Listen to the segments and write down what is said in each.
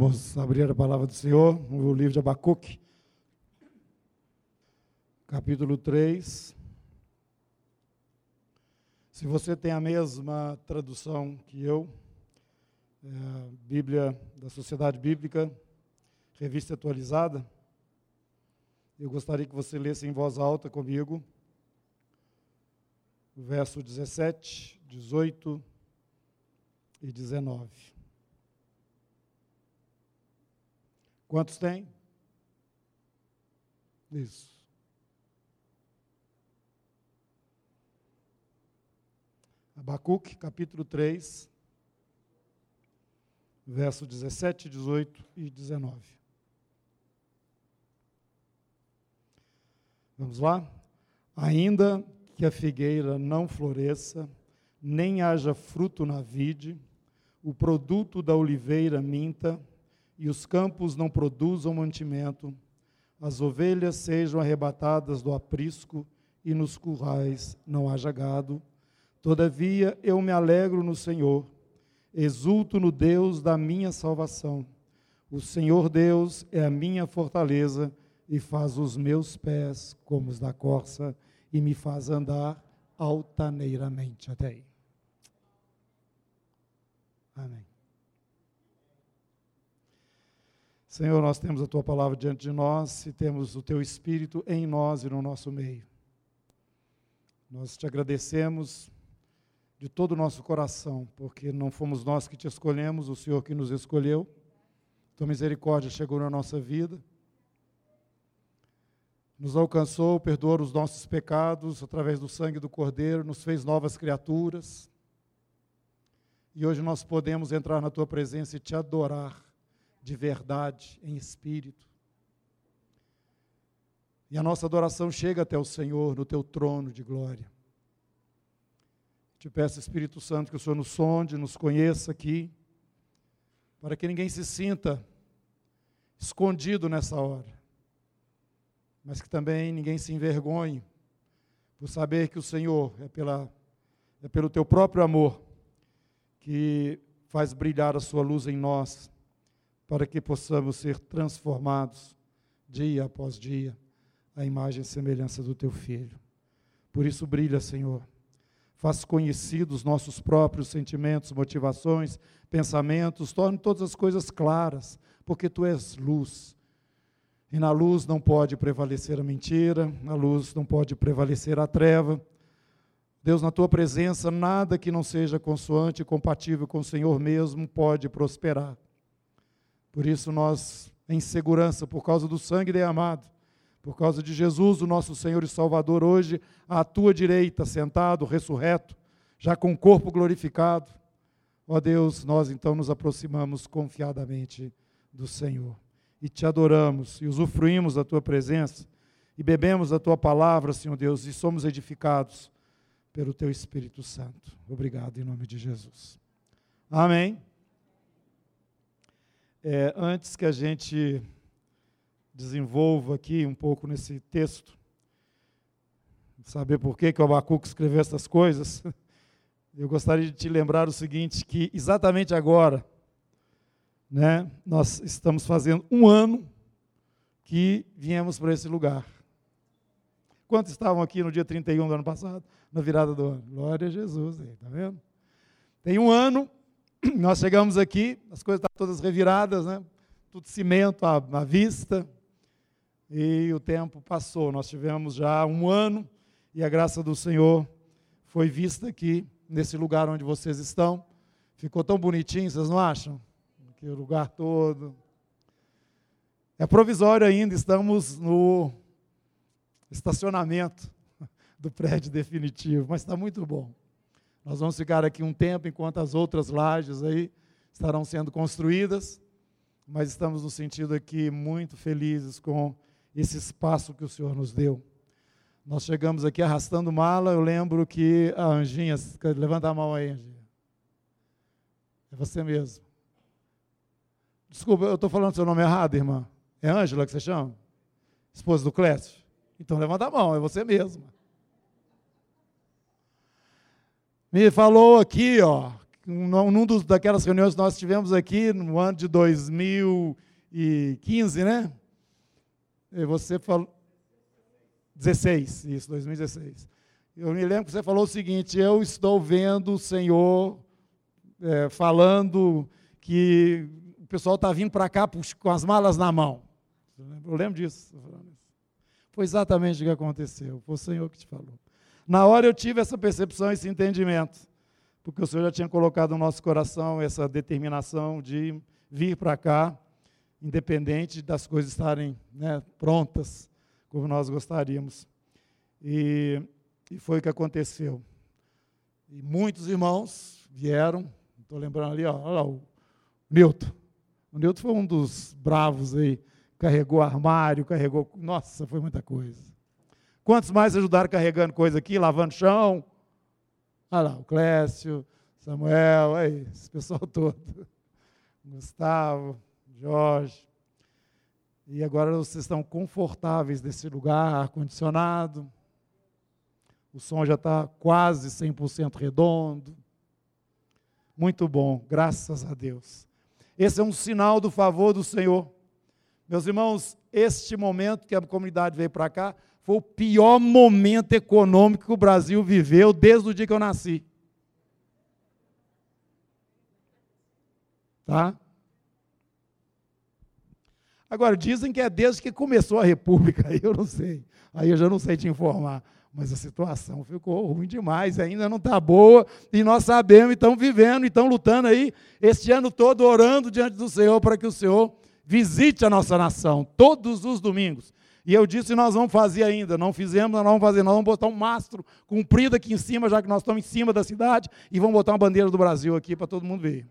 Vamos abrir a palavra do Senhor no livro de Abacuque, capítulo 3. Se você tem a mesma tradução que eu, é Bíblia da Sociedade Bíblica, revista atualizada, eu gostaria que você lesse em voz alta comigo o verso 17, 18 e 19. Quantos tem? Isso. Abacuque, capítulo 3, verso 17, 18 e 19. Vamos lá? Ainda que a figueira não floresça, nem haja fruto na vide, o produto da oliveira minta, e os campos não produzam mantimento, as ovelhas sejam arrebatadas do aprisco e nos currais não haja gado. Todavia eu me alegro no Senhor, exulto no Deus da minha salvação. O Senhor Deus é a minha fortaleza e faz os meus pés como os da corça e me faz andar altaneiramente. Até aí. Amém. Senhor, nós temos a tua palavra diante de nós e temos o teu espírito em nós e no nosso meio. Nós te agradecemos de todo o nosso coração, porque não fomos nós que te escolhemos, o Senhor que nos escolheu. Tua misericórdia chegou na nossa vida, nos alcançou, perdoou os nossos pecados através do sangue do Cordeiro, nos fez novas criaturas. E hoje nós podemos entrar na tua presença e te adorar de verdade, em espírito. E a nossa adoração chega até o Senhor no teu trono de glória. Te peço, Espírito Santo, que o Senhor nos sonde, nos conheça aqui, para que ninguém se sinta escondido nessa hora, mas que também ninguém se envergonhe por saber que o Senhor é, pela, é pelo teu próprio amor que faz brilhar a sua luz em nós para que possamos ser transformados dia após dia à imagem e semelhança do teu filho. Por isso brilha, Senhor. Faz conhecidos nossos próprios sentimentos, motivações, pensamentos, torne todas as coisas claras, porque tu és luz. E na luz não pode prevalecer a mentira, na luz não pode prevalecer a treva. Deus, na tua presença, nada que não seja consoante e compatível com o Senhor mesmo pode prosperar. Por isso nós, em segurança, por causa do sangue derramado, por causa de Jesus, o nosso Senhor e Salvador, hoje à tua direita, sentado, ressurreto, já com o corpo glorificado. Ó Deus, nós então nos aproximamos confiadamente do Senhor e te adoramos e usufruímos da tua presença e bebemos da tua palavra, Senhor Deus, e somos edificados pelo teu Espírito Santo. Obrigado em nome de Jesus. Amém. É, antes que a gente desenvolva aqui um pouco nesse texto, saber por que, que o Abacuque escreveu essas coisas, eu gostaria de te lembrar o seguinte, que exatamente agora, né, nós estamos fazendo um ano que viemos para esse lugar. Quantos estavam aqui no dia 31 do ano passado, na virada do ano? Glória a Jesus, está vendo? Tem um ano nós chegamos aqui, as coisas estavam todas reviradas, né? tudo cimento à, à vista, e o tempo passou. Nós tivemos já um ano, e a graça do Senhor foi vista aqui, nesse lugar onde vocês estão. Ficou tão bonitinho, vocês não acham? Que lugar todo. É provisório ainda, estamos no estacionamento do prédio definitivo, mas está muito bom. Nós vamos ficar aqui um tempo enquanto as outras lajes aí estarão sendo construídas, mas estamos no sentido aqui muito felizes com esse espaço que o Senhor nos deu. Nós chegamos aqui arrastando mala, eu lembro que a Anjinha, levanta a mão aí, Anjinha. É você mesmo. Desculpa, eu estou falando seu nome errado, irmã. É Ângela que você chama? Esposa do Clécio? Então levanta a mão, é você mesma me falou aqui, ó, num dos, daquelas reuniões que nós tivemos aqui no ano de 2015, né? E você falou. 16, isso, 2016. Eu me lembro que você falou o seguinte: eu estou vendo o Senhor é, falando que o pessoal está vindo para cá com as malas na mão. Eu lembro disso. Foi exatamente o que aconteceu. Foi o Senhor que te falou. Na hora eu tive essa percepção, esse entendimento, porque o Senhor já tinha colocado no nosso coração essa determinação de vir para cá, independente das coisas estarem né, prontas, como nós gostaríamos. E, e foi o que aconteceu. E muitos irmãos vieram, estou lembrando ali, ó, olha lá, o Newton. O Newton foi um dos bravos aí, carregou armário, carregou. Nossa, foi muita coisa. Quantos mais ajudaram carregando coisa aqui, lavando chão? Olha lá, o Clécio, Samuel, aí, esse pessoal todo. Gustavo, Jorge. E agora vocês estão confortáveis nesse lugar, ar-condicionado. O som já está quase 100% redondo. Muito bom, graças a Deus. Esse é um sinal do favor do Senhor. Meus irmãos, este momento que a comunidade veio para cá, foi o pior momento econômico que o Brasil viveu desde o dia que eu nasci. Tá? Agora, dizem que é desde que começou a República, aí eu não sei. Aí eu já não sei te informar. Mas a situação ficou ruim demais, ainda não está boa, e nós sabemos, estamos vivendo, estamos lutando aí, este ano todo, orando diante do Senhor, para que o Senhor visite a nossa nação, todos os domingos. E eu disse, nós vamos fazer ainda. Não fizemos, nós vamos fazer. Nós vamos botar um mastro comprido aqui em cima, já que nós estamos em cima da cidade, e vamos botar uma bandeira do Brasil aqui para todo mundo ver.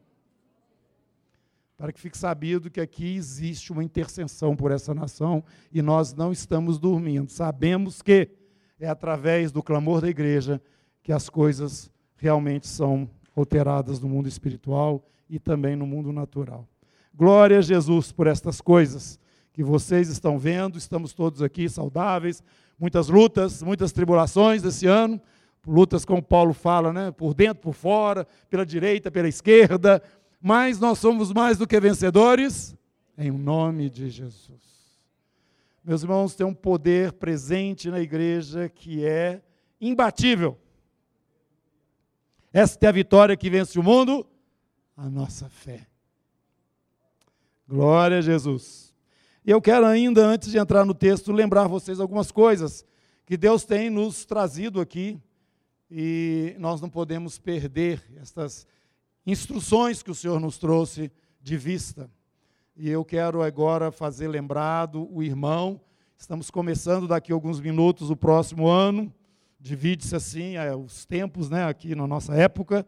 Para que fique sabido que aqui existe uma intercessão por essa nação e nós não estamos dormindo. Sabemos que é através do clamor da igreja que as coisas realmente são alteradas no mundo espiritual e também no mundo natural. Glória a Jesus por estas coisas que vocês estão vendo, estamos todos aqui saudáveis, muitas lutas, muitas tribulações esse ano, lutas como Paulo fala, né, por dentro, por fora, pela direita, pela esquerda, mas nós somos mais do que vencedores em nome de Jesus. Meus irmãos, tem um poder presente na igreja que é imbatível. Esta é a vitória que vence o mundo, a nossa fé. Glória a Jesus. Eu quero ainda, antes de entrar no texto, lembrar vocês algumas coisas que Deus tem nos trazido aqui e nós não podemos perder estas instruções que o Senhor nos trouxe de vista. E eu quero agora fazer lembrado o irmão. Estamos começando daqui a alguns minutos o próximo ano. Divide-se assim é, os tempos, né, aqui na nossa época.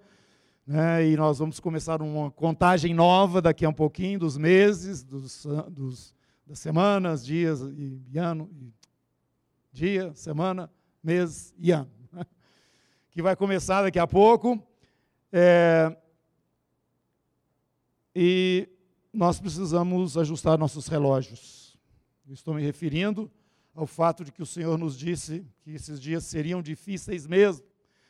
Né, e nós vamos começar uma contagem nova daqui a um pouquinho, dos meses, dos, dos das semanas, dias e, e ano, e dia, semana, mês e ano, né? que vai começar daqui a pouco. É, e nós precisamos ajustar nossos relógios. Estou me referindo ao fato de que o Senhor nos disse que esses dias seriam difíceis mesmo.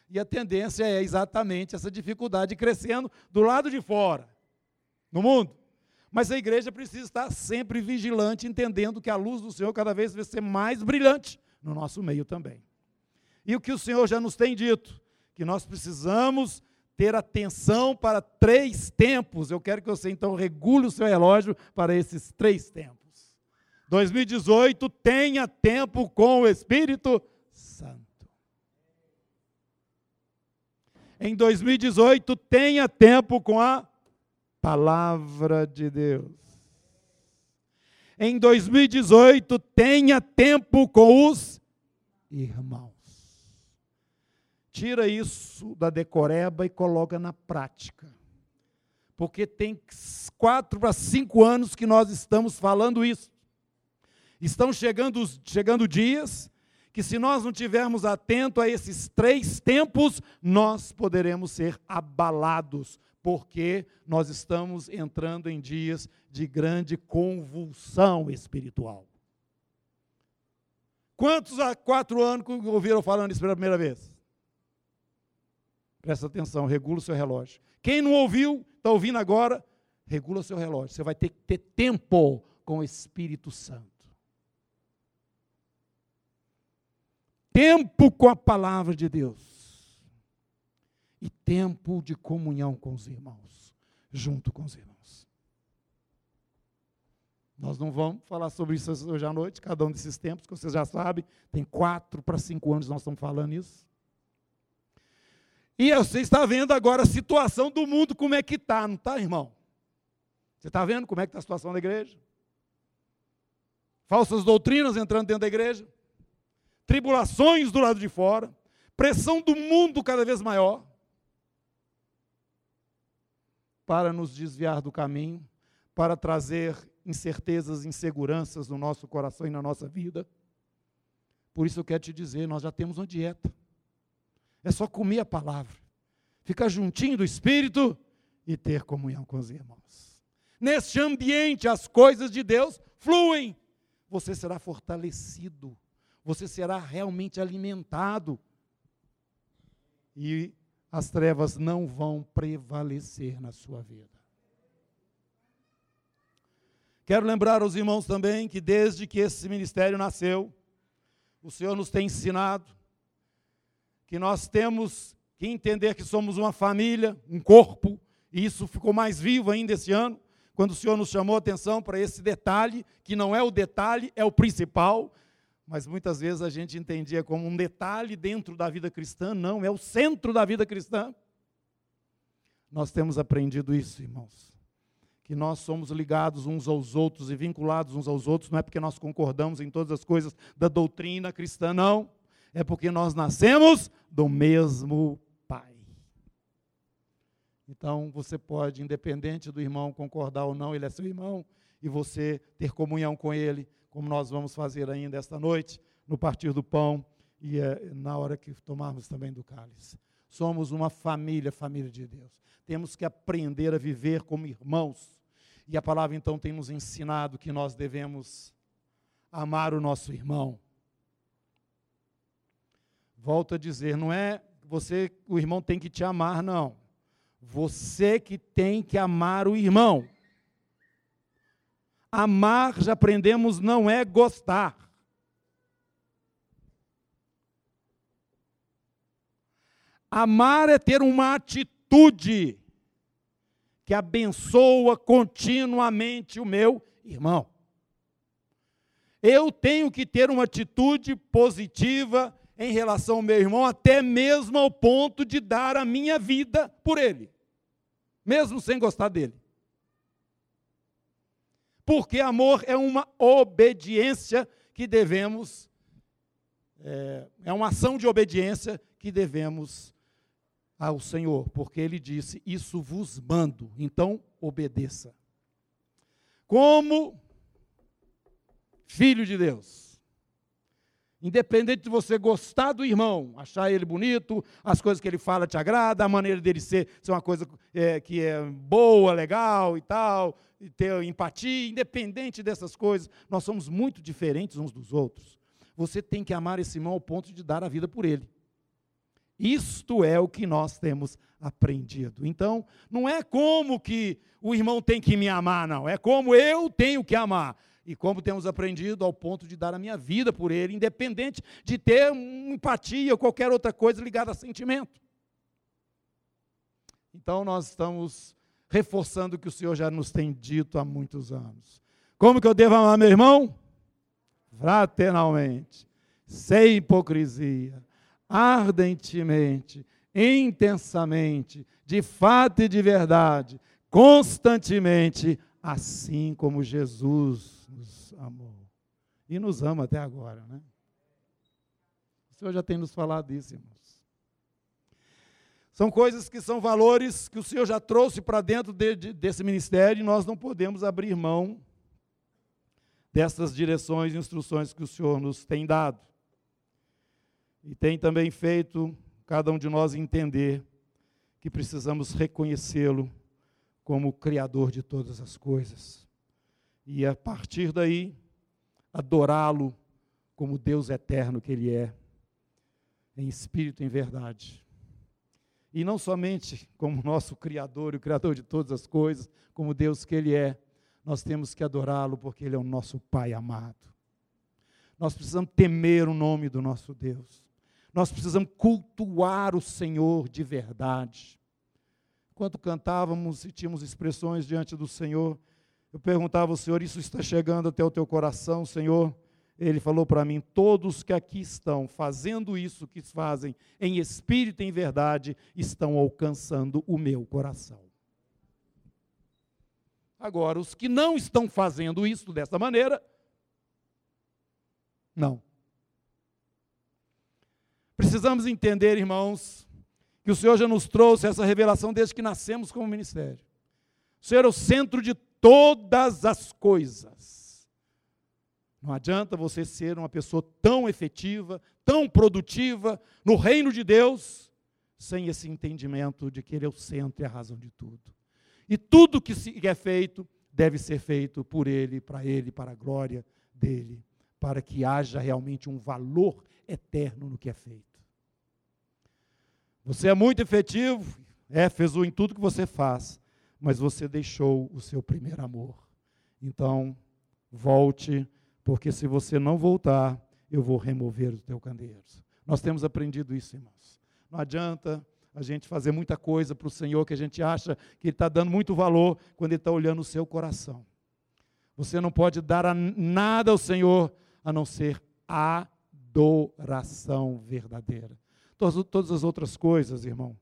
E a tendência é exatamente essa dificuldade crescendo do lado de fora, no mundo. Mas a igreja precisa estar sempre vigilante, entendendo que a luz do Senhor cada vez vai ser mais brilhante no nosso meio também. E o que o Senhor já nos tem dito, que nós precisamos ter atenção para três tempos. Eu quero que você então regule o seu relógio para esses três tempos. 2018, tenha tempo com o Espírito Santo. Em 2018, tenha tempo com a palavra de Deus. Em 2018, tenha tempo com os irmãos. Tira isso da decoreba e coloca na prática. Porque tem quatro para cinco anos que nós estamos falando isso. Estão chegando, chegando dias que, se nós não tivermos atento a esses três tempos, nós poderemos ser abalados porque nós estamos entrando em dias de grande convulsão espiritual. Quantos há quatro anos ouviram falando isso pela primeira vez? Presta atenção, regula o seu relógio. Quem não ouviu, está ouvindo agora, regula o seu relógio. Você vai ter que ter tempo com o Espírito Santo. Tempo com a palavra de Deus. E tempo de comunhão com os irmãos, junto com os irmãos. Nós não vamos falar sobre isso hoje à noite, cada um desses tempos, que vocês já sabem, tem quatro para cinco anos nós estamos falando isso. E você está vendo agora a situação do mundo, como é que está, não está, irmão? Você está vendo como é que está a situação da igreja? Falsas doutrinas entrando dentro da igreja, tribulações do lado de fora, pressão do mundo cada vez maior para nos desviar do caminho, para trazer incertezas, inseguranças no nosso coração e na nossa vida. Por isso eu quero te dizer, nós já temos uma dieta. É só comer a palavra, ficar juntinho do Espírito e ter comunhão com os irmãos. Neste ambiente, as coisas de Deus fluem. Você será fortalecido, você será realmente alimentado. E as trevas não vão prevalecer na sua vida. Quero lembrar aos irmãos também que desde que esse ministério nasceu, o Senhor nos tem ensinado que nós temos que entender que somos uma família, um corpo, e isso ficou mais vivo ainda esse ano, quando o Senhor nos chamou a atenção para esse detalhe, que não é o detalhe, é o principal, mas muitas vezes a gente entendia como um detalhe dentro da vida cristã, não, é o centro da vida cristã. Nós temos aprendido isso, irmãos que nós somos ligados uns aos outros e vinculados uns aos outros, não é porque nós concordamos em todas as coisas da doutrina cristã, não. É porque nós nascemos do mesmo Pai. Então, você pode, independente do irmão concordar ou não, ele é seu irmão, e você ter comunhão com ele, como nós vamos fazer ainda esta noite, no partir do pão e é, na hora que tomarmos também do cálice. Somos uma família, família de Deus. Temos que aprender a viver como irmãos e a palavra então tem nos ensinado que nós devemos amar o nosso irmão. Volto a dizer, não é você, o irmão tem que te amar, não. Você que tem que amar o irmão. Amar, já aprendemos, não é gostar. Amar é ter uma atitude que abençoa continuamente o meu irmão. Eu tenho que ter uma atitude positiva em relação ao meu irmão, até mesmo ao ponto de dar a minha vida por ele, mesmo sem gostar dele. Porque amor é uma obediência que devemos, é, é uma ação de obediência que devemos ao Senhor, porque ele disse: Isso vos mando, então obedeça. Como filho de Deus, independente de você gostar do irmão, achar ele bonito, as coisas que ele fala te agrada, a maneira dele ser, ser uma coisa é, que é boa, legal e tal, e ter empatia, independente dessas coisas, nós somos muito diferentes uns dos outros. Você tem que amar esse irmão ao ponto de dar a vida por ele. Isto é o que nós temos aprendido. Então, não é como que o irmão tem que me amar, não. É como eu tenho que amar. E como temos aprendido ao ponto de dar a minha vida por ele, independente de ter empatia ou qualquer outra coisa ligada a sentimento. Então, nós estamos reforçando o que o Senhor já nos tem dito há muitos anos. Como que eu devo amar meu irmão? Fraternalmente, sem hipocrisia ardentemente, intensamente, de fato e de verdade, constantemente, assim como Jesus nos amou. E nos ama até agora, né? O Senhor já tem nos falado disso, irmãos. São coisas que são valores que o Senhor já trouxe para dentro de, de, desse ministério e nós não podemos abrir mão dessas direções e instruções que o Senhor nos tem dado. E tem também feito cada um de nós entender que precisamos reconhecê-lo como o Criador de todas as coisas. E a partir daí, adorá-lo como Deus eterno que Ele é, em espírito e em verdade. E não somente como nosso Criador e o Criador de todas as coisas, como Deus que Ele é, nós temos que adorá-lo porque Ele é o nosso Pai amado. Nós precisamos temer o nome do nosso Deus. Nós precisamos cultuar o Senhor de verdade. Enquanto cantávamos e tínhamos expressões diante do Senhor, eu perguntava ao Senhor: Isso está chegando até o teu coração, Senhor? Ele falou para mim: Todos que aqui estão fazendo isso que fazem em espírito e em verdade estão alcançando o meu coração. Agora, os que não estão fazendo isso dessa maneira, não. Precisamos entender, irmãos, que o Senhor já nos trouxe essa revelação desde que nascemos como ministério. O Senhor é o centro de todas as coisas. Não adianta você ser uma pessoa tão efetiva, tão produtiva no reino de Deus, sem esse entendimento de que Ele é o centro e a razão de tudo. E tudo que é feito deve ser feito por Ele, para Ele, para a glória dEle, para que haja realmente um valor eterno no que é feito. Você é muito efetivo, Éfeso, em tudo que você faz, mas você deixou o seu primeiro amor. Então, volte, porque se você não voltar, eu vou remover os teus candeeiros. Nós temos aprendido isso, irmãos. Não adianta a gente fazer muita coisa para o Senhor que a gente acha que Ele está dando muito valor quando Ele está olhando o seu coração. Você não pode dar nada ao Senhor a não ser adoração verdadeira. Todas, todas as outras coisas, irmão,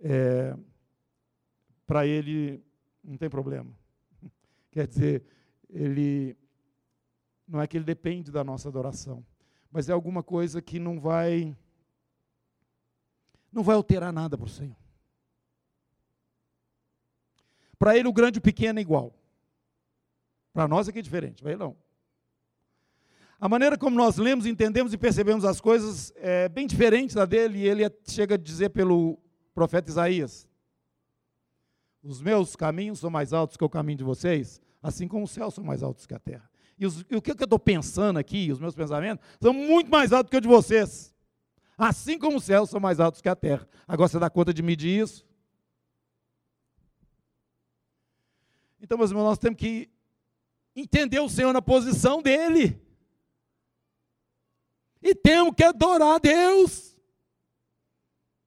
é, para ele não tem problema. Quer dizer, ele não é que ele depende da nossa adoração, mas é alguma coisa que não vai não vai alterar nada para o Senhor. Para ele o grande e o pequeno é igual. Para nós aqui é diferente, vai não. A maneira como nós lemos, entendemos e percebemos as coisas é bem diferente da dele, e ele chega a dizer pelo profeta Isaías: Os meus caminhos são mais altos que o caminho de vocês, assim como os céus são mais altos que a terra. E, os, e o que eu estou pensando aqui, os meus pensamentos, são muito mais altos que o de vocês. Assim como os céus são mais altos que a terra. Agora você dá conta de medir isso? Então, meus irmãos, nós temos que entender o Senhor na posição dele e temos que adorar a Deus.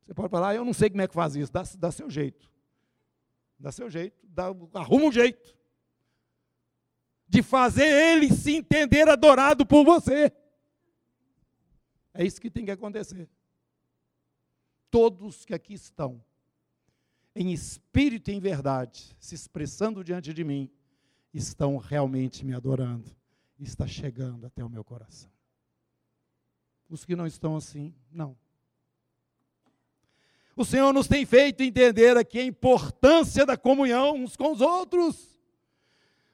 Você pode falar, ah, eu não sei como é que faz isso, dá, dá seu jeito. Dá seu jeito, dá, arruma um jeito. De fazer ele se entender adorado por você. É isso que tem que acontecer. Todos que aqui estão, em espírito e em verdade, se expressando diante de mim, estão realmente me adorando. Está chegando até o meu coração. Os que não estão assim, não. O Senhor nos tem feito entender aqui a importância da comunhão uns com os outros.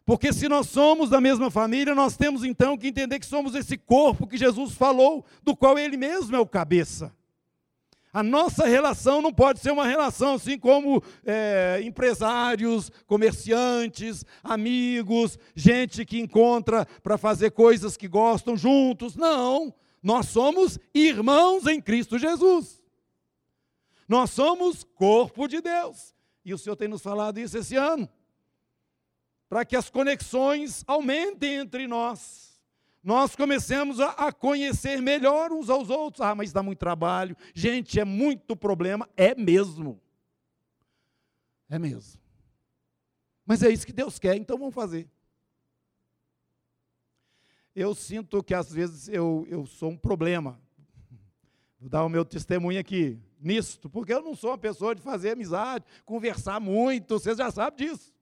Porque se nós somos da mesma família, nós temos então que entender que somos esse corpo que Jesus falou, do qual Ele mesmo é o cabeça. A nossa relação não pode ser uma relação assim como é, empresários, comerciantes, amigos, gente que encontra para fazer coisas que gostam juntos. Não. Nós somos irmãos em Cristo Jesus. Nós somos corpo de Deus. E o Senhor tem nos falado isso esse ano. Para que as conexões aumentem entre nós. Nós comecemos a, a, conhecer melhor uns aos outros. Ah, mas dá muito trabalho. Gente, é muito problema. É mesmo. É mesmo. Mas é isso que Deus quer, então vamos fazer eu sinto que às vezes eu, eu sou um problema. Vou dar o meu testemunho aqui, nisto, porque eu não sou uma pessoa de fazer amizade, conversar muito, vocês já sabem disso.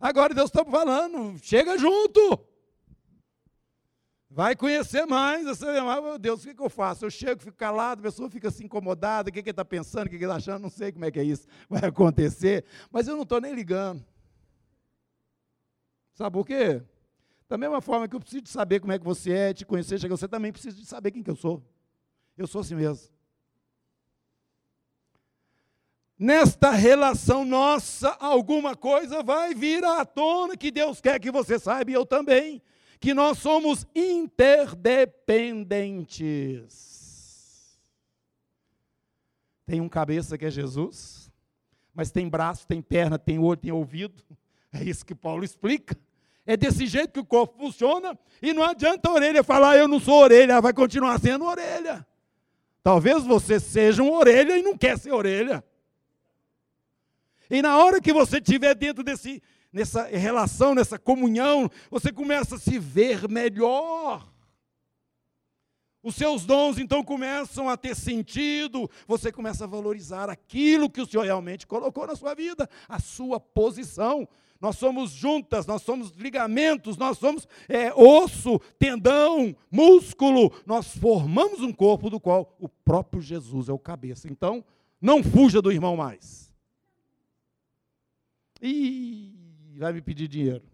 Agora Deus está falando, chega junto. Vai conhecer mais. Você, meu Deus, o que, que eu faço? Eu chego, fico calado, a pessoa fica assim incomodada, o que, que ele está pensando, o que, que ele está achando, não sei como é que é isso, vai acontecer, mas eu não estou nem ligando. Sabe por quê? Da mesma forma que eu preciso de saber como é que você é, te conhecer, chega você também precisa de saber quem que eu sou. Eu sou assim mesmo. Nesta relação nossa, alguma coisa vai vir à tona que Deus quer que você saiba, e eu também, que nós somos interdependentes. tem um cabeça que é Jesus, mas tem braço, tem perna, tem olho, tem ouvido. É isso que Paulo explica. É desse jeito que o corpo funciona, e não adianta a orelha falar, eu não sou orelha, vai continuar sendo orelha. Talvez você seja uma orelha e não quer ser orelha. E na hora que você estiver dentro desse, nessa relação, nessa comunhão, você começa a se ver melhor. Os seus dons então começam a ter sentido, você começa a valorizar aquilo que o Senhor realmente colocou na sua vida, a sua posição. Nós somos juntas, nós somos ligamentos, nós somos é, osso, tendão, músculo. Nós formamos um corpo do qual o próprio Jesus é o cabeça. Então, não fuja do irmão mais. E vai me pedir dinheiro.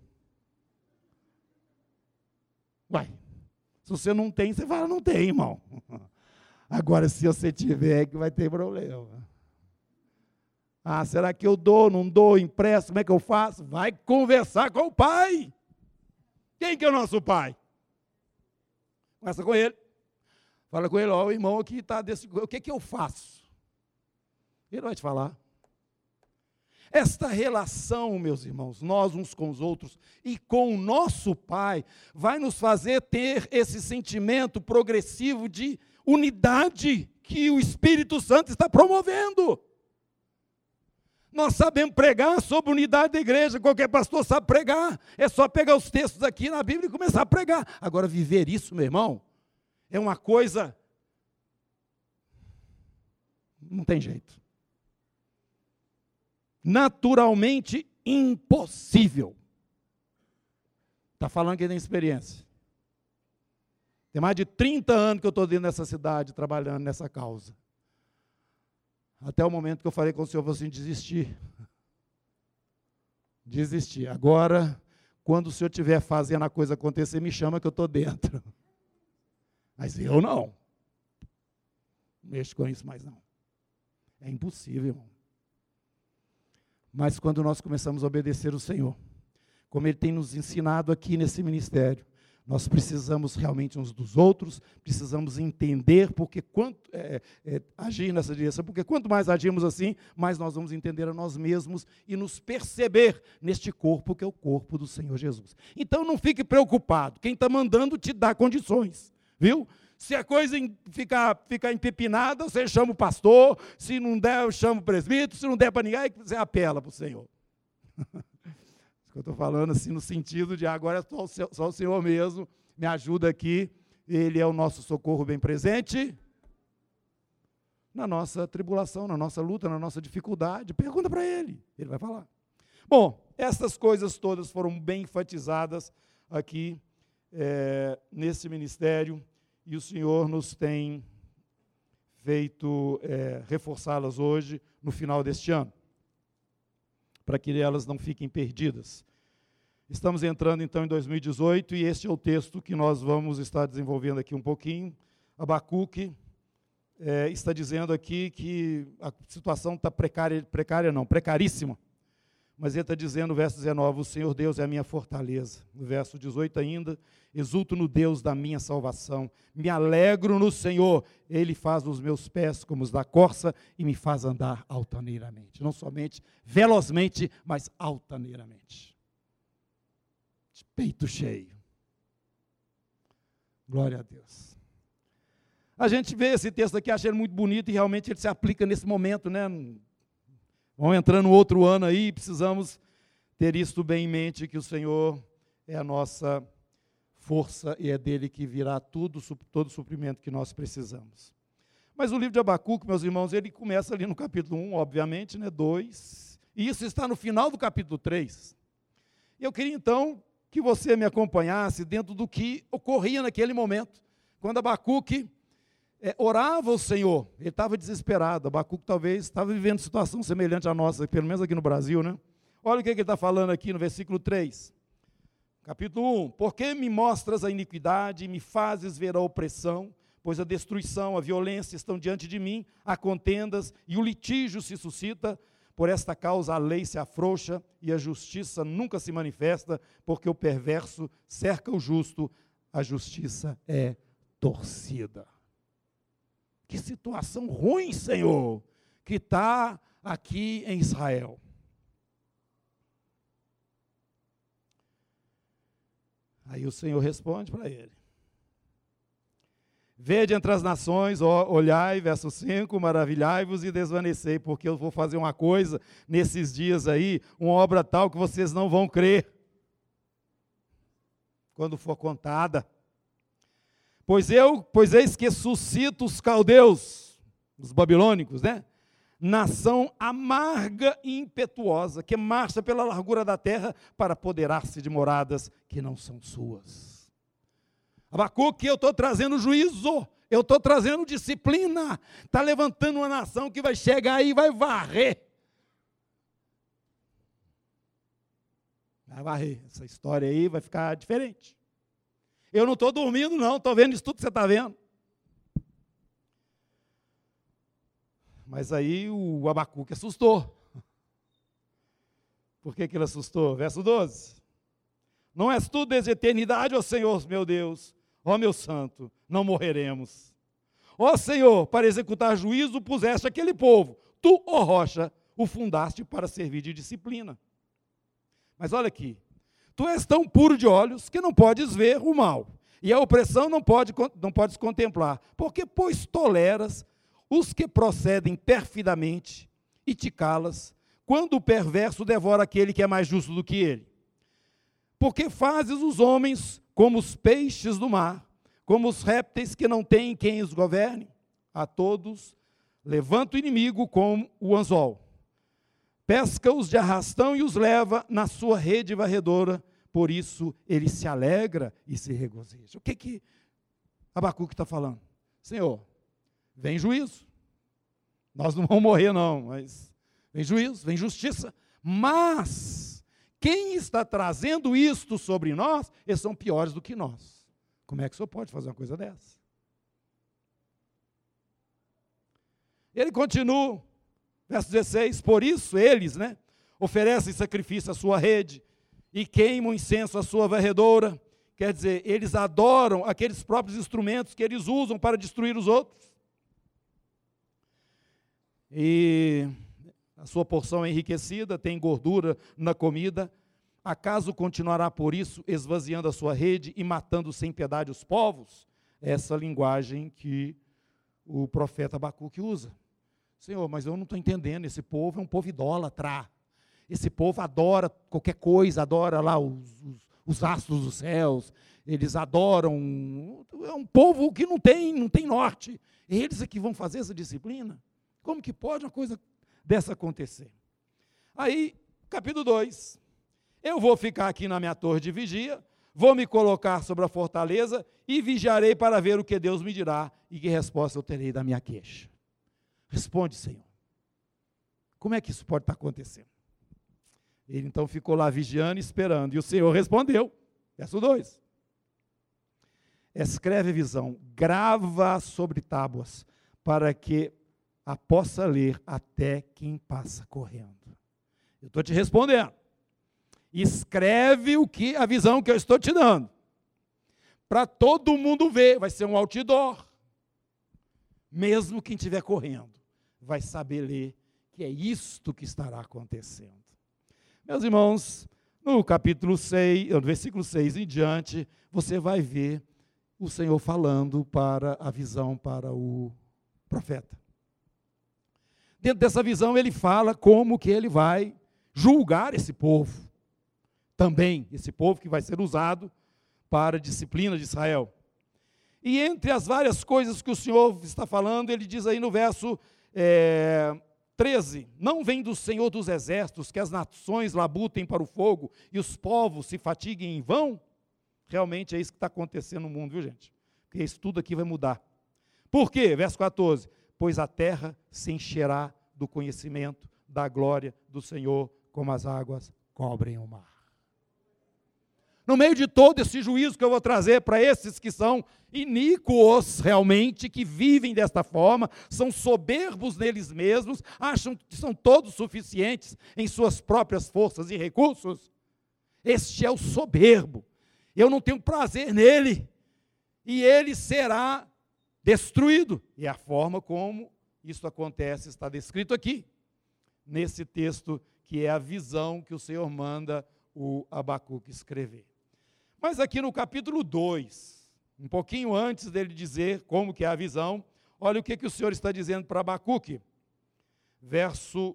Vai. Se você não tem, você fala, não tem, irmão. Agora, se você tiver, é que vai ter problema. Ah, será que eu dou, não dou, empresto, como é que eu faço? Vai conversar com o pai. Quem que é o nosso pai? Conversa com ele. Fala com ele, ó, o irmão aqui está desse. O que, que eu faço? Ele vai te falar. Esta relação, meus irmãos, nós uns com os outros e com o nosso Pai, vai nos fazer ter esse sentimento progressivo de unidade que o Espírito Santo está promovendo. Nós sabemos pregar sobre unidade da igreja, qualquer pastor sabe pregar. É só pegar os textos aqui na Bíblia e começar a pregar. Agora, viver isso, meu irmão, é uma coisa. Não tem jeito naturalmente impossível. Está falando que tem experiência. Tem mais de 30 anos que eu estou dentro dessa cidade, trabalhando nessa causa. Até o momento que eu falei com o senhor, vou assim, desistir. Desistir. Agora, quando o senhor estiver fazendo a coisa acontecer, me chama que eu estou dentro. Mas eu não. Não mexo com isso mais não. É impossível, irmão. Mas quando nós começamos a obedecer o Senhor, como Ele tem nos ensinado aqui nesse ministério, nós precisamos realmente uns dos outros, precisamos entender porque quanto é, é, agir nessa direção, porque quanto mais agimos assim, mais nós vamos entender a nós mesmos e nos perceber neste corpo que é o corpo do Senhor Jesus. Então não fique preocupado, quem está mandando te dá condições, viu? Se a coisa ficar, ficar empepinada, você chama o pastor. Se não der, eu chamo o presbítero. Se não der para ninguém, você apela para o Senhor. Eu estou falando assim no sentido de agora é só o, Senhor, só o Senhor mesmo me ajuda aqui. Ele é o nosso socorro bem presente na nossa tribulação, na nossa luta, na nossa dificuldade. Pergunta para ele, ele vai falar. Bom, essas coisas todas foram bem enfatizadas aqui é, nesse ministério e o Senhor nos tem feito é, reforçá-las hoje, no final deste ano, para que elas não fiquem perdidas. Estamos entrando então em 2018 e este é o texto que nós vamos estar desenvolvendo aqui um pouquinho. Abacuque é, está dizendo aqui que a situação está precária, precária não, precaríssima. Mas ele está dizendo no verso 19: O Senhor Deus é a minha fortaleza. No verso 18 ainda: Exulto no Deus da minha salvação. Me alegro no Senhor. Ele faz os meus pés como os da corça e me faz andar altaneiramente. Não somente velozmente, mas altaneiramente. De peito cheio. Glória a Deus. A gente vê esse texto aqui, acha ele muito bonito e realmente ele se aplica nesse momento, né? Vamos entrando no outro ano aí, precisamos ter isto bem em mente, que o Senhor é a nossa força e é dele que virá tudo, todo o suprimento que nós precisamos. Mas o livro de Abacuque, meus irmãos, ele começa ali no capítulo 1, obviamente, né, 2, e isso está no final do capítulo 3. Eu queria então que você me acompanhasse dentro do que ocorria naquele momento, quando Abacuque é, orava ao Senhor, ele estava desesperado. Abacuque talvez estava vivendo situação semelhante à nossa, pelo menos aqui no Brasil, né? Olha o que, que ele está falando aqui no versículo 3. Capítulo 1: Porque me mostras a iniquidade e me fazes ver a opressão, pois a destruição, a violência estão diante de mim, há contendas e o litígio se suscita. Por esta causa a lei se afrouxa e a justiça nunca se manifesta, porque o perverso cerca o justo, a justiça é torcida. Que situação ruim, Senhor. que está aqui em Israel. Aí o Senhor responde para ele: Vede entre as nações, olhai, verso 5, maravilhai-vos e desvanecei, porque eu vou fazer uma coisa nesses dias aí, uma obra tal que vocês não vão crer, quando for contada. Pois eu, pois eis que suscito os caldeus, os babilônicos, né? Nação amarga e impetuosa, que marcha pela largura da terra para apoderar-se de moradas que não são suas. Abacuque, eu estou trazendo juízo, eu estou trazendo disciplina. Está levantando uma nação que vai chegar aí e vai varrer. Vai varrer. Essa história aí vai ficar diferente. Eu não estou dormindo, não, estou vendo isso tudo que você está vendo. Mas aí o Abacuque assustou. Por que, que ele assustou? Verso 12. Não és tu desde a eternidade, ó Senhor, meu Deus, Ó meu santo, não morreremos. Ó Senhor, para executar juízo puseste aquele povo. Tu, ó rocha, o fundaste para servir de disciplina. Mas olha aqui, tu és tão puro de olhos que não podes ver o mal, e a opressão não, pode, não podes contemplar, porque, pois, toleras os que procedem perfidamente e te calas, quando o perverso devora aquele que é mais justo do que ele. Porque fazes os homens como os peixes do mar, como os répteis que não têm quem os governe. A todos levanta o inimigo como o anzol. Pesca-os de arrastão e os leva na sua rede varredora, por isso ele se alegra e se regozija. O que que Abacuque está falando? Senhor, vem juízo. Nós não vamos morrer, não, mas vem juízo, vem justiça. Mas quem está trazendo isto sobre nós, eles são piores do que nós. Como é que o senhor pode fazer uma coisa dessa? Ele continua, verso 16: Por isso eles, né, oferecem sacrifício à sua rede e queimam incenso à sua varredora. Quer dizer, eles adoram aqueles próprios instrumentos que eles usam para destruir os outros. E a sua porção é enriquecida, tem gordura na comida. Acaso continuará por isso esvaziando a sua rede e matando sem piedade os povos? Essa linguagem que o profeta Abacuque usa. Senhor, mas eu não estou entendendo. Esse povo é um povo idólatra. Esse povo adora qualquer coisa, adora lá os, os, os astros dos céus. Eles adoram. É um povo que não tem, não tem norte. Eles é que vão fazer essa disciplina? Como que pode uma coisa dessa acontecer. Aí, capítulo 2. Eu vou ficar aqui na minha torre de vigia, vou me colocar sobre a fortaleza e vigiarei para ver o que Deus me dirá e que resposta eu terei da minha queixa. Responde, Senhor. Como é que isso pode estar acontecendo? Ele então ficou lá vigiando e esperando, e o Senhor respondeu. Verso 2. Escreve a visão, grava sobre tábuas, para que a possa ler até quem passa correndo. Eu estou te respondendo. Escreve o que a visão que eu estou te dando. Para todo mundo ver, vai ser um outdoor. Mesmo quem estiver correndo, vai saber ler que é isto que estará acontecendo. Meus irmãos, no capítulo 6, no versículo 6 em diante, você vai ver o Senhor falando para a visão para o profeta. Dentro dessa visão, ele fala como que ele vai julgar esse povo. Também, esse povo que vai ser usado para a disciplina de Israel. E entre as várias coisas que o Senhor está falando, ele diz aí no verso é, 13: Não vem do Senhor dos exércitos que as nações labutem para o fogo e os povos se fatiguem em vão? Realmente é isso que está acontecendo no mundo, viu gente? Porque isso tudo aqui vai mudar. Por quê? Verso 14: pois a terra se encherá do conhecimento da glória do Senhor, como as águas cobrem o mar. No meio de todo esse juízo que eu vou trazer para esses que são iníquos realmente, que vivem desta forma, são soberbos neles mesmos, acham que são todos suficientes em suas próprias forças e recursos. Este é o soberbo. Eu não tenho prazer nele. E ele será destruído. E a forma como isso acontece, está descrito aqui, nesse texto que é a visão que o Senhor manda o Abacuque escrever. Mas aqui no capítulo 2, um pouquinho antes dele dizer como que é a visão, olha o que, que o Senhor está dizendo para Abacuque. Verso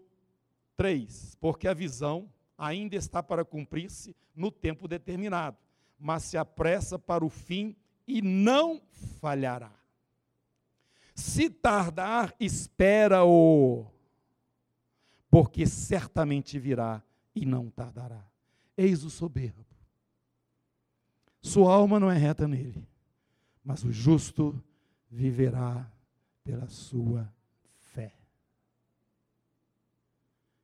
3: Porque a visão ainda está para cumprir-se no tempo determinado, mas se apressa para o fim e não falhará. Se tardar, espera-o, porque certamente virá e não tardará. Eis o soberbo. Sua alma não é reta nele, mas o justo viverá pela sua fé.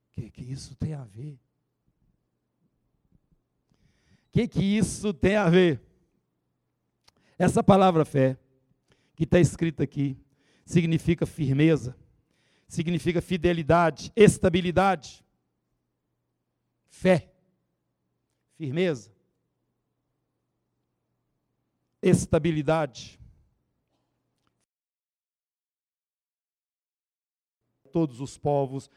O que, que isso tem a ver? O que, que isso tem a ver? Essa palavra fé, que está escrita aqui, significa firmeza, significa fidelidade, estabilidade, fé, firmeza, estabilidade. Todos os povos,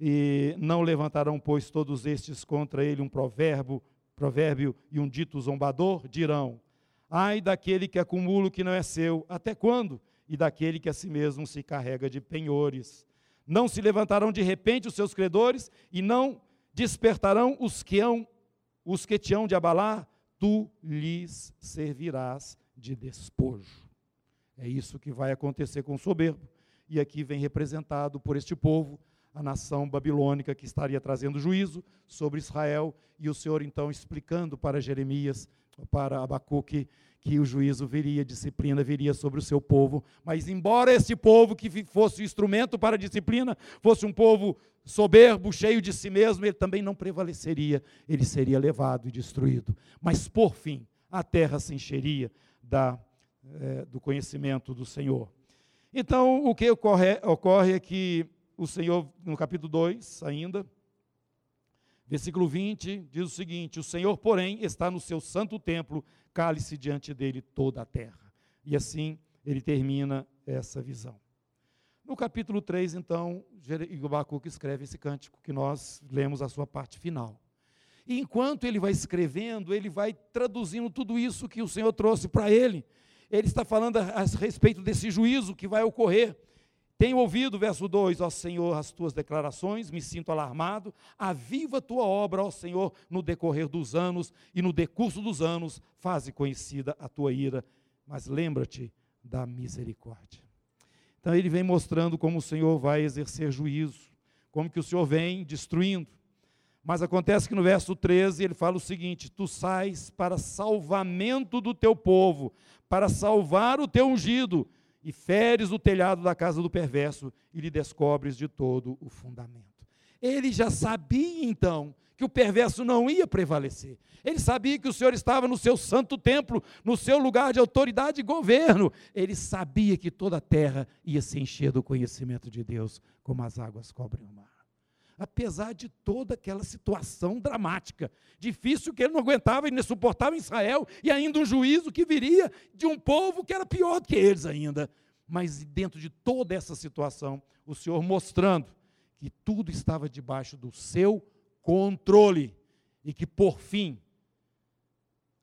e não levantarão, pois, todos estes contra ele um provérbio, provérbio e um dito zombador, dirão: Ai daquele que acumula o que não é seu, até quando? E daquele que a si mesmo se carrega de penhores. Não se levantarão de repente os seus credores, e não despertarão os que, hão, os que te hão de abalar, tu lhes servirás de despojo. É isso que vai acontecer com o soberbo. E aqui vem representado por este povo a nação babilônica que estaria trazendo juízo sobre Israel, e o Senhor então explicando para Jeremias para Abacuque que o juízo viria, a disciplina viria sobre o seu povo. Mas, embora esse povo que fosse instrumento para a disciplina, fosse um povo soberbo, cheio de si mesmo, ele também não prevaleceria, ele seria levado e destruído. Mas, por fim, a terra se encheria da, é, do conhecimento do Senhor. Então, o que ocorre, ocorre é que o Senhor, no capítulo 2 ainda, Versículo 20 diz o seguinte: O Senhor, porém, está no seu santo templo, cale-se diante dele toda a terra. E assim ele termina essa visão. No capítulo 3, então, Abacuque escreve esse cântico que nós lemos a sua parte final. E enquanto ele vai escrevendo, ele vai traduzindo tudo isso que o Senhor trouxe para ele. Ele está falando a respeito desse juízo que vai ocorrer. Tenho ouvido, verso 2, ó Senhor, as tuas declarações, me sinto alarmado. Aviva a tua obra, ó Senhor, no decorrer dos anos e no decurso dos anos, faze conhecida a tua ira, mas lembra-te da misericórdia. Então ele vem mostrando como o Senhor vai exercer juízo, como que o Senhor vem destruindo. Mas acontece que no verso 13 ele fala o seguinte: Tu sais para salvamento do teu povo, para salvar o teu ungido e feres o telhado da casa do perverso e lhe descobres de todo o fundamento. Ele já sabia então que o perverso não ia prevalecer. Ele sabia que o Senhor estava no seu santo templo, no seu lugar de autoridade e governo. Ele sabia que toda a terra ia se encher do conhecimento de Deus, como as águas cobrem o mar apesar de toda aquela situação dramática, difícil que ele não aguentava nem suportava em Israel, e ainda um juízo que viria de um povo que era pior do que eles ainda. Mas dentro de toda essa situação, o Senhor mostrando que tudo estava debaixo do seu controle e que, por fim,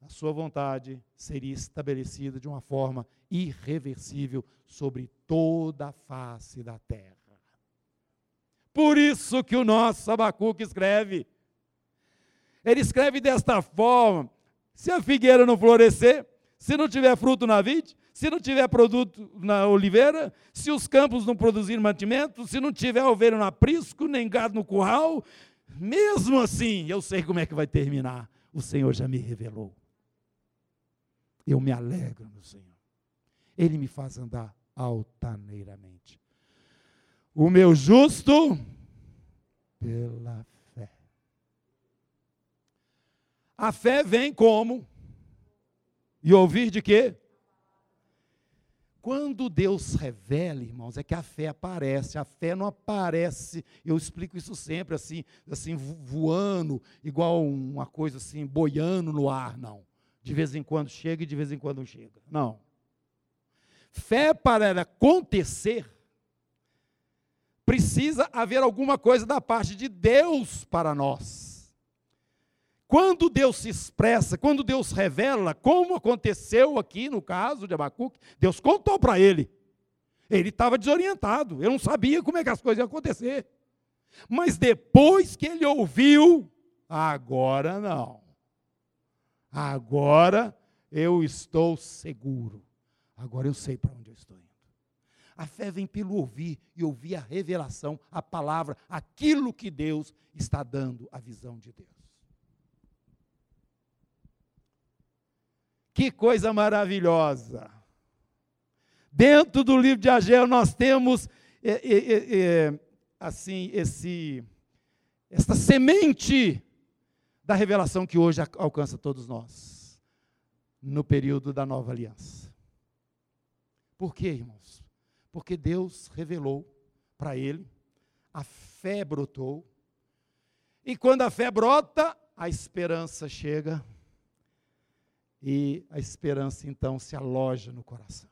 a sua vontade seria estabelecida de uma forma irreversível sobre toda a face da terra. Por isso que o nosso Abacuque escreve. Ele escreve desta forma: se a figueira não florescer, se não tiver fruto na vide, se não tiver produto na oliveira, se os campos não produzirem mantimento, se não tiver ovelha no aprisco, nem gado no curral, mesmo assim, eu sei como é que vai terminar. O Senhor já me revelou. Eu me alegro no Senhor. Ele me faz andar altaneiramente. O meu justo pela fé. A fé vem como? E ouvir de quê? Quando Deus revela, irmãos, é que a fé aparece. A fé não aparece, eu explico isso sempre assim, assim voando, igual uma coisa assim, boiando no ar, não. De vez em quando chega e de vez em quando não chega. Não. Fé para acontecer precisa haver alguma coisa da parte de Deus para nós. Quando Deus se expressa, quando Deus revela, como aconteceu aqui no caso de Abacuque, Deus contou para ele. Ele estava desorientado, ele não sabia como é que as coisas iam acontecer. Mas depois que ele ouviu, agora não. Agora eu estou seguro. Agora eu sei para onde eu estou. A fé vem pelo ouvir e ouvir a revelação, a palavra, aquilo que Deus está dando, a visão de Deus. Que coisa maravilhosa! Dentro do livro de Ageu nós temos é, é, é, assim esse esta semente da revelação que hoje alcança todos nós no período da nova aliança. Por quê, irmãos? Porque Deus revelou para ele, a fé brotou, e quando a fé brota, a esperança chega, e a esperança então se aloja no coração.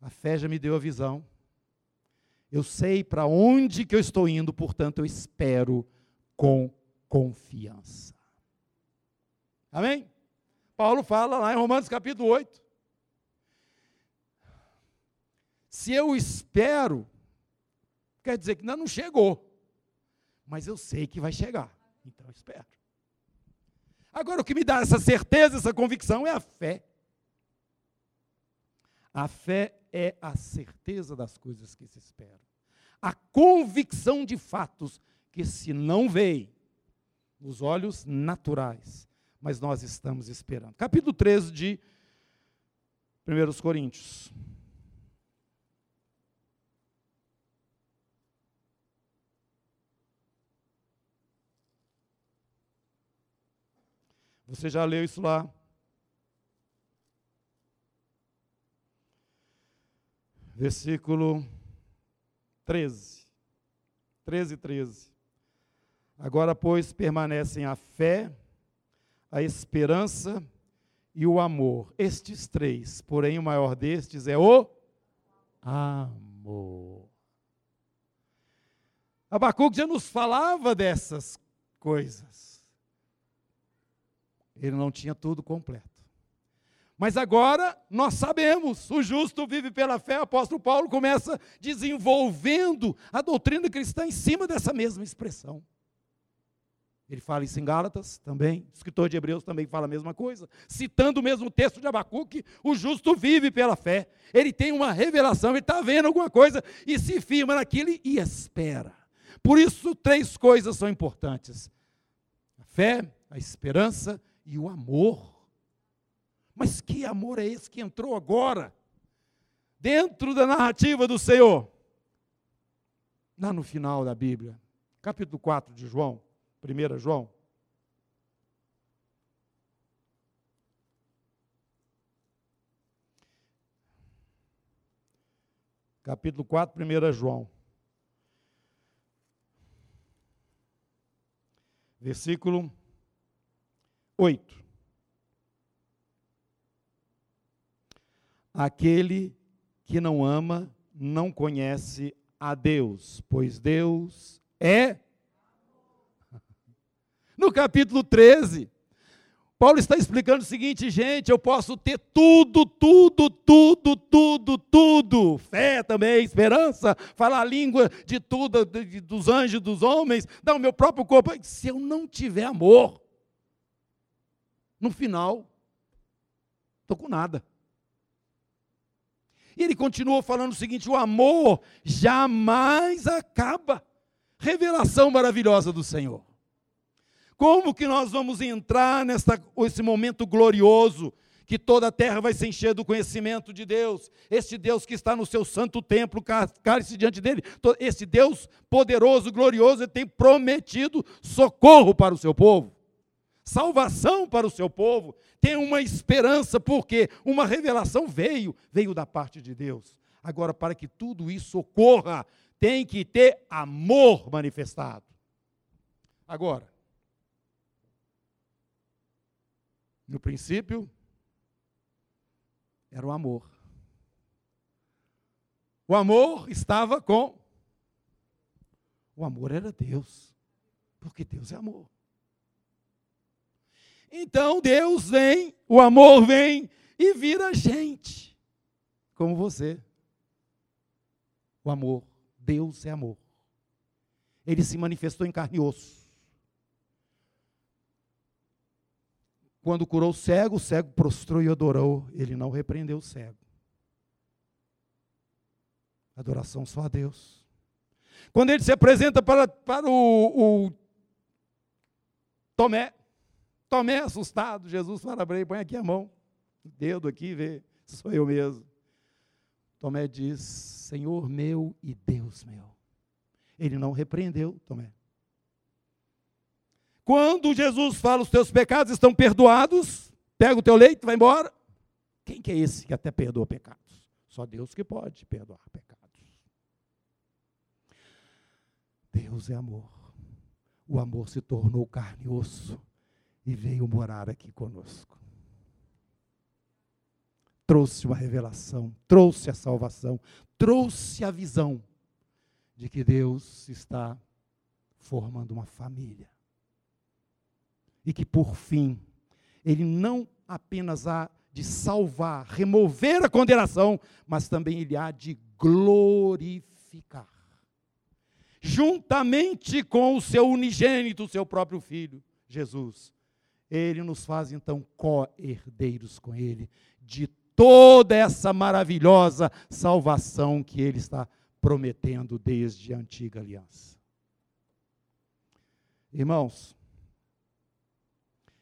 A fé já me deu a visão. Eu sei para onde que eu estou indo, portanto eu espero com confiança. Amém? Paulo fala lá em Romanos capítulo 8. Se eu espero, quer dizer que ainda não chegou. Mas eu sei que vai chegar. Então eu espero. Agora, o que me dá essa certeza, essa convicção é a fé. A fé é a certeza das coisas que se esperam. A convicção de fatos que se não veem nos olhos naturais, mas nós estamos esperando. Capítulo 13 de 1 Coríntios. Você já leu isso lá? versículo 13. 13, 13. Agora, pois, permanecem a fé, a esperança e o amor. Estes três, porém, o maior destes é o amor. Abacuque já nos falava dessas coisas. Ele não tinha tudo completo. Mas agora nós sabemos, o justo vive pela fé. O apóstolo Paulo começa desenvolvendo a doutrina cristã em cima dessa mesma expressão. Ele fala isso em Gálatas também, o escritor de Hebreus também fala a mesma coisa, citando o mesmo texto de Abacuque: o justo vive pela fé. Ele tem uma revelação, ele está vendo alguma coisa e se firma naquilo e espera. Por isso, três coisas são importantes: a fé, a esperança e o amor. Mas que amor é esse que entrou agora? Dentro da narrativa do Senhor. Lá no final da Bíblia, capítulo 4 de João, 1 João. Capítulo 4, 1 João. Versículo 8. Aquele que não ama não conhece a Deus, pois Deus é. No capítulo 13, Paulo está explicando o seguinte, gente, eu posso ter tudo, tudo, tudo, tudo, tudo, fé também, esperança, falar a língua de tudo, de, dos anjos, dos homens, dar o meu próprio corpo, se eu não tiver amor, no final, estou com nada. E ele continuou falando o seguinte: o amor jamais acaba. Revelação maravilhosa do Senhor. Como que nós vamos entrar nesse esse momento glorioso que toda a terra vai se encher do conhecimento de Deus, este Deus que está no seu santo templo, cale-se diante dele, esse Deus poderoso, glorioso, ele tem prometido socorro para o seu povo salvação para o seu povo, tem uma esperança, porque uma revelação veio, veio da parte de Deus. Agora, para que tudo isso ocorra, tem que ter amor manifestado. Agora, no princípio, era o amor. O amor estava com. O amor era Deus. Porque Deus é amor. Então Deus vem, o amor vem e vira gente, como você. O amor, Deus é amor. Ele se manifestou em carne e osso. Quando curou o cego, o cego prostrou e adorou. Ele não repreendeu o cego. Adoração só a Deus. Quando ele se apresenta para, para o, o Tomé, Tomé assustado, Jesus fala para ele, põe aqui a mão, dedo aqui, vê, sou eu mesmo. Tomé diz, Senhor meu e Deus meu. Ele não repreendeu Tomé. Quando Jesus fala, os teus pecados estão perdoados, pega o teu leito, vai embora. Quem que é esse que até perdoa pecados? Só Deus que pode perdoar pecados. Deus é amor. O amor se tornou carne e osso e veio morar aqui conosco. Trouxe uma revelação, trouxe a salvação, trouxe a visão de que Deus está formando uma família. E que, por fim, Ele não apenas há de salvar, remover a condenação, mas também Ele há de glorificar. Juntamente com o seu unigênito, o seu próprio Filho, Jesus ele nos faz então co-herdeiros com Ele de toda essa maravilhosa salvação que Ele está prometendo desde a antiga aliança. Irmãos,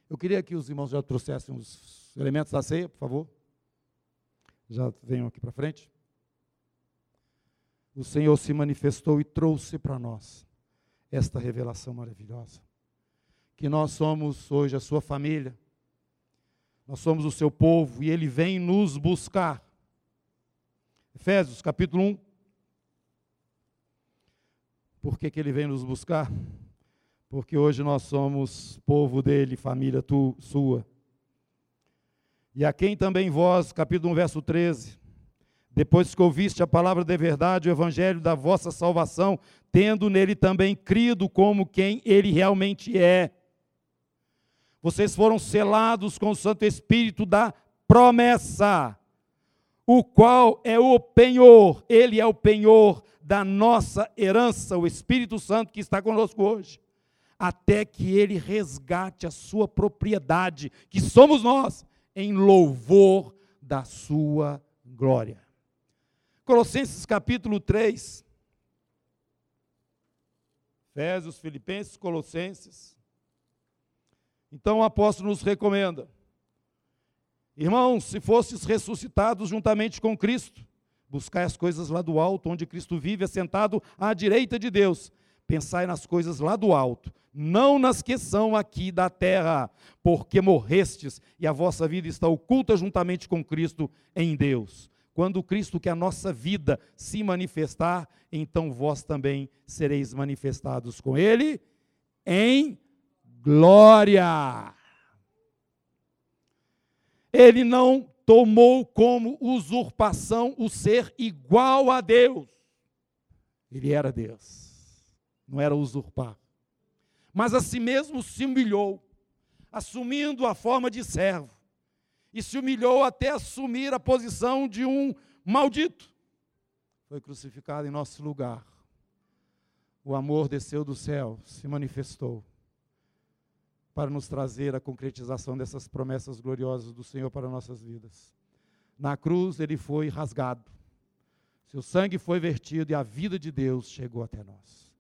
eu queria que os irmãos já trouxessem os elementos da ceia, por favor. Já venham aqui para frente. O Senhor se manifestou e trouxe para nós esta revelação maravilhosa que nós somos hoje a sua família, nós somos o seu povo e ele vem nos buscar. Efésios capítulo 1. Por que, que ele vem nos buscar? Porque hoje nós somos povo dele, família tu, sua. E a quem também vós, capítulo 1, verso 13, depois que ouviste a palavra de verdade, o evangelho da vossa salvação, tendo nele também crido como quem ele realmente é vocês foram selados com o Santo Espírito da promessa, o qual é o penhor, ele é o penhor da nossa herança, o Espírito Santo que está conosco hoje, até que ele resgate a sua propriedade, que somos nós, em louvor da sua glória. Colossenses capítulo 3, Efésios, Filipenses, Colossenses. Então o apóstolo nos recomenda: Irmãos, se fostes ressuscitados juntamente com Cristo, buscai as coisas lá do alto, onde Cristo vive, assentado à direita de Deus. Pensai nas coisas lá do alto, não nas que são aqui da terra, porque morrestes e a vossa vida está oculta juntamente com Cristo em Deus. Quando Cristo, que é a nossa vida, se manifestar, então vós também sereis manifestados com Ele em glória. Ele não tomou como usurpação o ser igual a Deus. Ele era Deus, não era usurpar. Mas a si mesmo se humilhou, assumindo a forma de servo, e se humilhou até assumir a posição de um maldito. Foi crucificado em nosso lugar. O amor desceu do céu, se manifestou para nos trazer a concretização dessas promessas gloriosas do Senhor para nossas vidas. Na cruz ele foi rasgado, seu sangue foi vertido e a vida de Deus chegou até nós.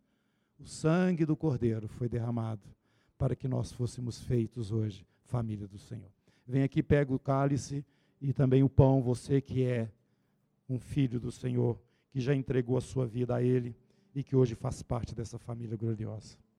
O sangue do Cordeiro foi derramado para que nós fôssemos feitos hoje família do Senhor. Vem aqui, pega o cálice e também o pão, você que é um filho do Senhor, que já entregou a sua vida a Ele e que hoje faz parte dessa família gloriosa.